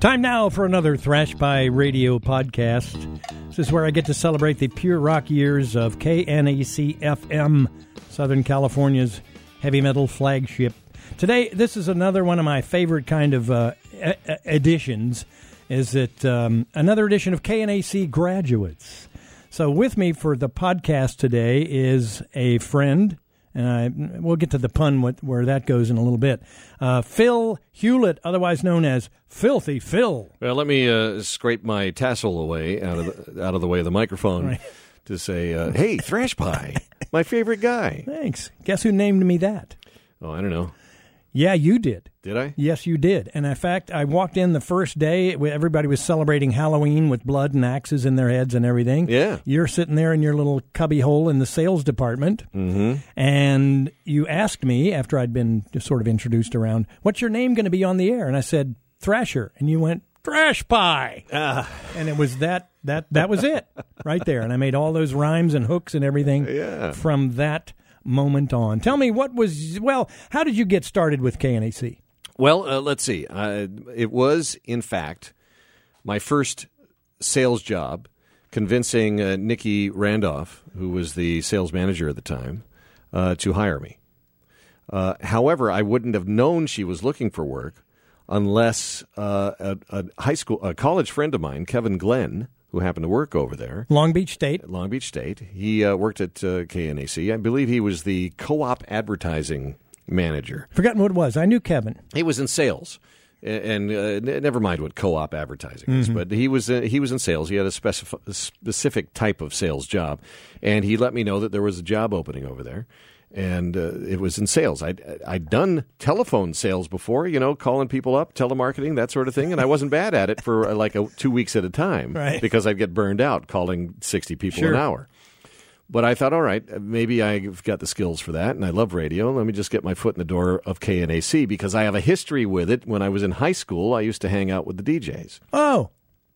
Time now for another Thrash by Radio podcast. This is where I get to celebrate the pure rock years of KNAC FM, Southern California's heavy metal flagship. Today, this is another one of my favorite kind of uh, editions. Is it um, another edition of KNAC graduates? So, with me for the podcast today is a friend and I, we'll get to the pun what, where that goes in a little bit. Uh, Phil Hewlett, otherwise known as Filthy Phil. Well, let me uh, scrape my tassel away out of the, out of the way of the microphone right. to say, uh, "Hey, Thrash Pie, my favorite guy." Thanks. Guess who named me that? Oh, I don't know. Yeah, you did. Did I? Yes, you did. And in fact, I walked in the first day. Everybody was celebrating Halloween with blood and axes in their heads and everything. Yeah. You're sitting there in your little cubby hole in the sales department. Mm-hmm. And you asked me, after I'd been sort of introduced around, what's your name going to be on the air? And I said, Thrasher. And you went, Thrash Pie. Ah. And it was that, that, that was it right there. And I made all those rhymes and hooks and everything yeah. from that moment on. Tell me what was well. How did you get started with KNAC? Well, uh, let's see. Uh, it was, in fact, my first sales job, convincing uh, Nikki Randolph, who was the sales manager at the time, uh, to hire me. Uh, however, I wouldn't have known she was looking for work unless uh, a, a high school, a college friend of mine, Kevin Glenn, who happened to work over there. Long Beach State. Long Beach State. He uh, worked at uh, KNAC. I believe he was the co op advertising manager. Forgotten what it was. I knew Kevin. He was in sales. And uh, never mind what co-op advertising is, mm-hmm. but he was uh, he was in sales. He had a, specif- a specific type of sales job, and he let me know that there was a job opening over there and uh, it was in sales. I'd, I'd done telephone sales before, you know, calling people up, telemarketing, that sort of thing, and I wasn't bad at it for uh, like a, two weeks at a time right. because I'd get burned out calling 60 people sure. an hour. But I thought, all right, maybe I've got the skills for that, and I love radio. Let me just get my foot in the door of KNAC because I have a history with it. When I was in high school, I used to hang out with the DJs. Oh,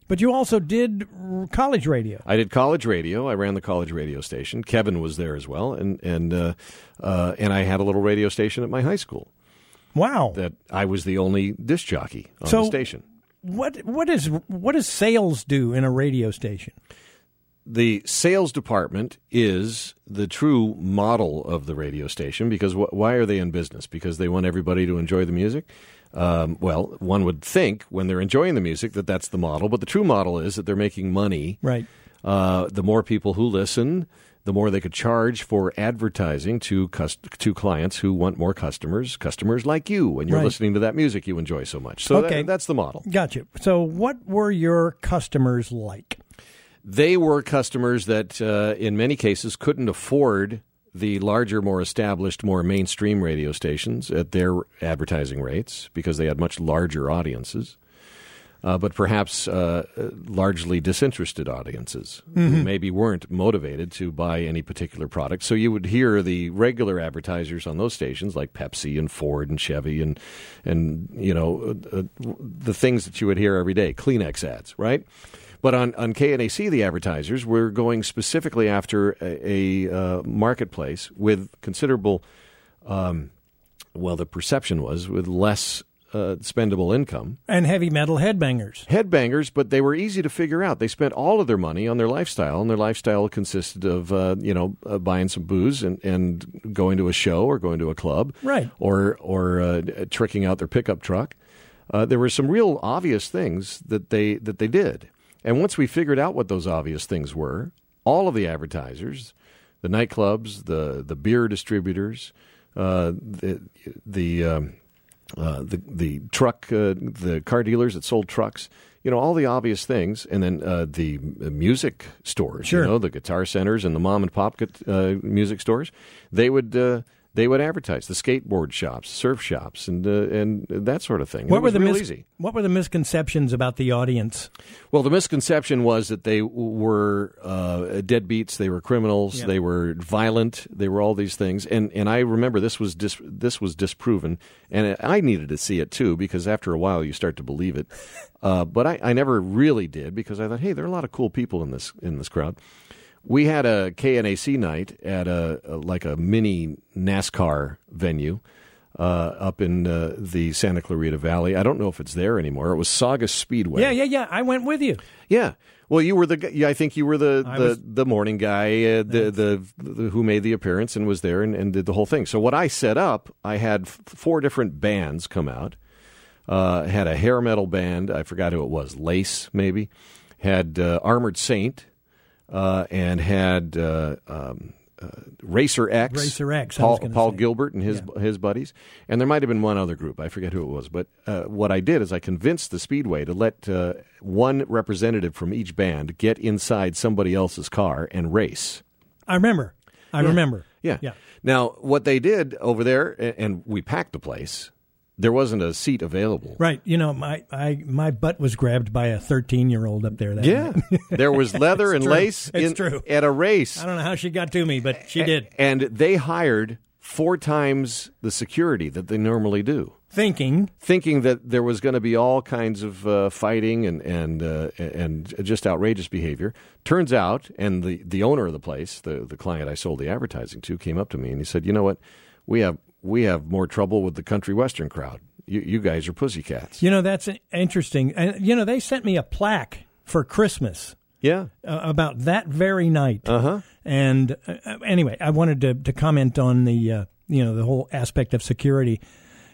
but you also did college radio. I did college radio. I ran the college radio station. Kevin was there as well, and and uh, uh, and I had a little radio station at my high school. Wow! That I was the only disc jockey on so the station. What what is what does sales do in a radio station? The sales department is the true model of the radio station because wh- why are they in business? Because they want everybody to enjoy the music. Um, well, one would think when they're enjoying the music that that's the model, but the true model is that they're making money. Right. Uh, the more people who listen, the more they could charge for advertising to cust- to clients who want more customers, customers like you, when you're right. listening to that music you enjoy so much. So okay. that, that's the model. Gotcha. So, what were your customers like? They were customers that, uh, in many cases, couldn't afford the larger, more established, more mainstream radio stations at their advertising rates because they had much larger audiences. Uh, but perhaps uh, largely disinterested audiences mm-hmm. who maybe weren't motivated to buy any particular product. So you would hear the regular advertisers on those stations, like Pepsi and Ford and Chevy, and and you know uh, the things that you would hear every day, Kleenex ads, right? But on, on KNAC, the advertisers were going specifically after a, a uh, marketplace with considerable, um, well, the perception was with less uh, spendable income. And heavy metal headbangers. Headbangers, but they were easy to figure out. They spent all of their money on their lifestyle, and their lifestyle consisted of, uh, you know, uh, buying some booze and, and going to a show or going to a club. Right. Or, or uh, tricking out their pickup truck. Uh, there were some real obvious things that they, that they did. And once we figured out what those obvious things were, all of the advertisers, the nightclubs, the the beer distributors, uh, the the, um, uh, the the truck, uh, the car dealers that sold trucks, you know, all the obvious things, and then uh, the music stores, sure. you know, the guitar centers and the mom and pop uh, music stores, they would uh, they would advertise the skateboard shops, surf shops, and uh, and that sort of thing. What were the mis-. What were the misconceptions about the audience? Well, the misconception was that they were uh, deadbeats, they were criminals, they were violent, they were all these things. And and I remember this was dis- this was disproven, and I needed to see it too because after a while you start to believe it. Uh, but I, I never really did because I thought, hey, there are a lot of cool people in this in this crowd. We had a KNAC night at a, a like a mini NASCAR venue uh, up in uh, the Santa Clarita Valley. I don't know if it's there anymore. It was Saugus Speedway. Yeah, yeah, yeah. I went with you. Yeah. Well, you were the. Yeah, I think you were the the, was- the morning guy, uh, the, the the who made the appearance and was there and, and did the whole thing. So what I set up, I had f- four different bands come out. Uh, had a hair metal band. I forgot who it was. Lace maybe. Had uh, Armored Saint, uh, and had uh, um, uh, Racer X. Racer X, Paul Paul. Gilbert and his his buddies, and there might have been one other group. I forget who it was, but uh, what I did is I convinced the Speedway to let uh, one representative from each band get inside somebody else's car and race. I remember. I remember. Yeah. Yeah. Now, what they did over there, and we packed the place. There wasn't a seat available. Right. You know, my I my butt was grabbed by a 13 year old up there. That Yeah, there was leather and true. lace It's in- true. at a race. I don't know how she got to me, but she did. and they hired four times the security that they normally do. Thinking, thinking that there was going to be all kinds of uh, fighting and and uh, and just outrageous behavior. Turns out, and the, the owner of the place, the the client I sold the advertising to, came up to me and he said, "You know what? We have we have more trouble with the country western crowd. You you guys are pussycats." you know, that's interesting. And you know, they sent me a plaque for Christmas Yeah. uh, about that very night. Uh huh. And uh, anyway, I wanted to, to comment on the uh, you know the whole aspect of security.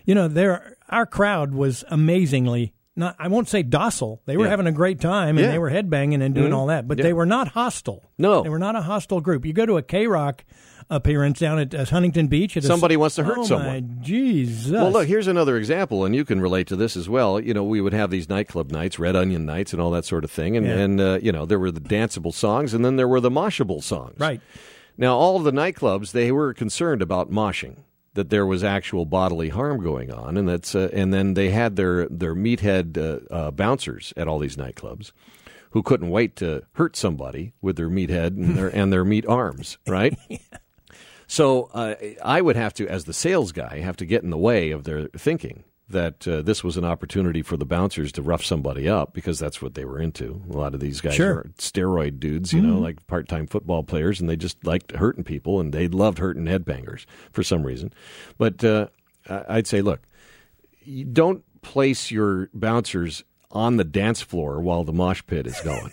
You know, there our crowd was amazingly not. I won't say docile. They were Yeah. having a great time and Yeah. they were headbanging and doing all that, but Yeah. they were not hostile. No. they were not a hostile group. You go to a KROQ appearance down at uh, Huntington Beach. At a- Somebody wants to hurt oh someone. My Jesus. Well, look, here's another example, and you can relate to this as well. You know, we would have these nightclub nights, Red Onion nights, and all that sort of thing. And, and uh, you know, there were the danceable songs, and then there were the moshable songs. Right. Now, all of the nightclubs, they were concerned about moshing, that there was actual bodily harm going on, and that's uh, and then they had their their meathead uh, uh, bouncers at all these nightclubs, who couldn't wait to hurt somebody with their meathead and their and their meat arms, right? So uh, I would have to, as the sales guy, have to get in the way of their thinking that uh, this was an opportunity for the bouncers to rough somebody up because that's what they were into. A lot of these guys Sure. are steroid dudes, you know, like part-time football players, and they just liked hurting people, and they loved hurting headbangers for some reason. But uh, I'd say, look, don't place your bouncers on the dance floor while the mosh pit is going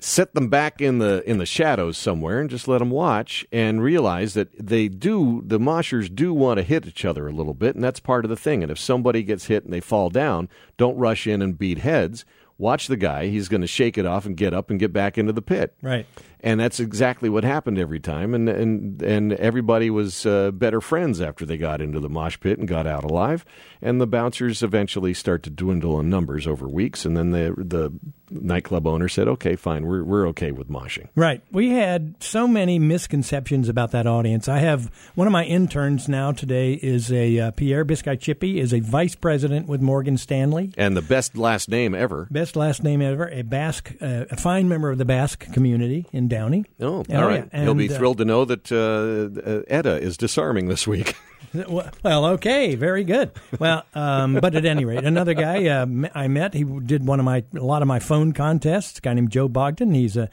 set them back in the in the shadows somewhere and just let them watch and realize that they do the moshers do want to hit each other a little bit and that's part of the thing and if somebody gets hit and they fall down don't rush in and beat heads watch the guy he's going to shake it off and get up and get back into the pit Right. and that's exactly what happened every time and and and everybody was uh, better friends after they got into the mosh pit and got out alive and the bouncers eventually start to dwindle in numbers over weeks and then the the nightclub owner said okay fine we're we're okay with moshing Right. We had so many misconceptions about that audience. I have one of my interns now today is a uh, Pierre Biscay Chippy is a vice president with Morgan Stanley. and the best last name ever Best last name ever, a Basque, uh, a fine member of the Basque community in Downey. oh, all right yeah. he'll be uh, thrilled to know that uh, uh, Edda is disarming this week Well, okay, very good. Well, um, but at any rate, another guy uh, I met, he did one of my a lot of my phone contests. A guy named Joe Bogdan. He's a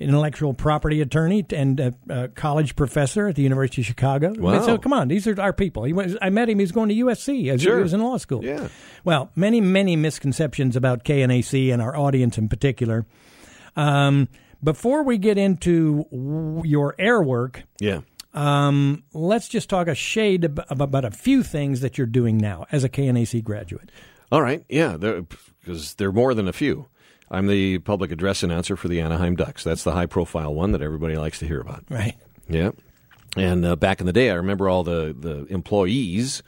intellectual property attorney and a, a college professor at the University of Chicago. Wow. So come on, these are our people. He was, I met him. He's going to USC. as Sure. He was in law school. Yeah. Well, many many misconceptions about KNAC and our audience in particular. Um, before we get into w- your air work, yeah um, let's just talk a shade ab- ab- about a few things that you're doing now as a KNAC graduate. All right, yeah, because there are more than a few. I'm the public address announcer for the Anaheim Ducks. That's the high profile one that everybody likes to hear about. Right. Yeah. And uh, back in the day, I remember all the, the employees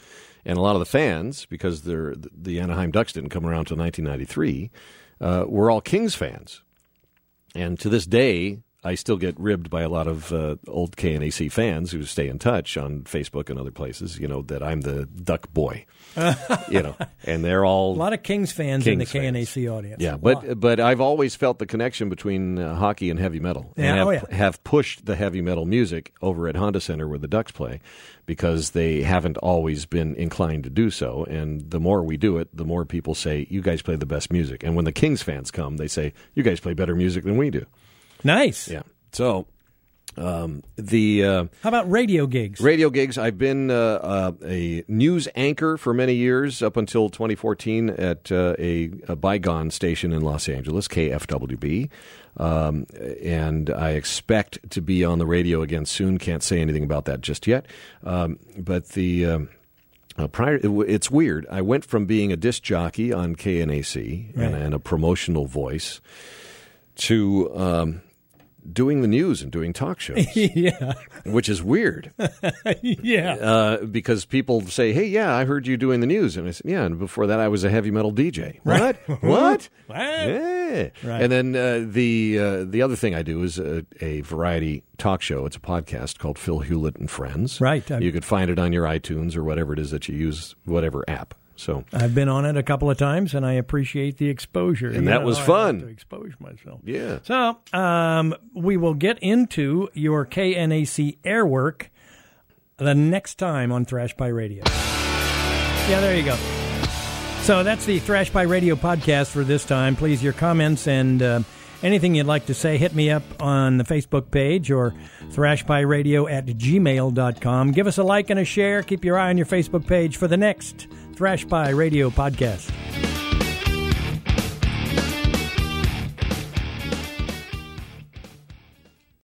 and a lot of the fans, because they're, the Anaheim Ducks didn't come around until 1993, uh, were all Kings fans. And to this day, I still get ribbed by a lot of uh, old KNAC fans who stay in touch on Facebook and other places, you know, that I'm the duck boy. you know, and they're all A lot of Kings fans in the Kings fans. KNAC audience. yeah, but but I've always felt the connection between uh, hockey and heavy metal, and Yeah, have, oh, yeah. have pushed the heavy metal music over at Honda Center where the Ducks play, because they haven't always been inclined to do so. And the more we do it, the more people say, "You guys play the best music." And when the Kings fans come, they say, "You guys play better music than we do." Nice. Yeah. So Um, the uh, How about radio gigs? radio gigs. I've been uh, uh, a news anchor for many years, up until 2014 at uh, a, a bygone station in Los Angeles, KFWB. Um, and I expect to be on the radio again soon. Can't say anything about that just yet. Um, but the um, uh, prior, it it's weird. I went from being a disc jockey on KNAC and, and a promotional voice to um, doing the news and doing talk shows, yeah, which is weird yeah. uh, because people say, "Hey, yeah, I heard you doing the news," and I said, "Yeah." And before that, I was a heavy metal DJ. Right. What? what? What? Yeah. Right. And then uh, the uh, the other thing I do is a, a variety talk show. It's a podcast called Phil Hewlett and Friends. Right. I've- You could find it on your iTunes or whatever it is that you use, whatever app. So I've been on it a couple of times, and I appreciate the exposure. And You that know, was fun. to expose myself. yeah. So um, we will get into your KNAC airwork the next time on Thrash by Radio. Yeah, there you go. So that's the Thrash by Radio podcast for this time. Please, your comments and uh, anything you'd like to say, hit me up on the Facebook page or thrashbyradio at gmail.com. Give us a like and a share. Keep your eye on your Facebook page for the next Thrash by Radio Podcast.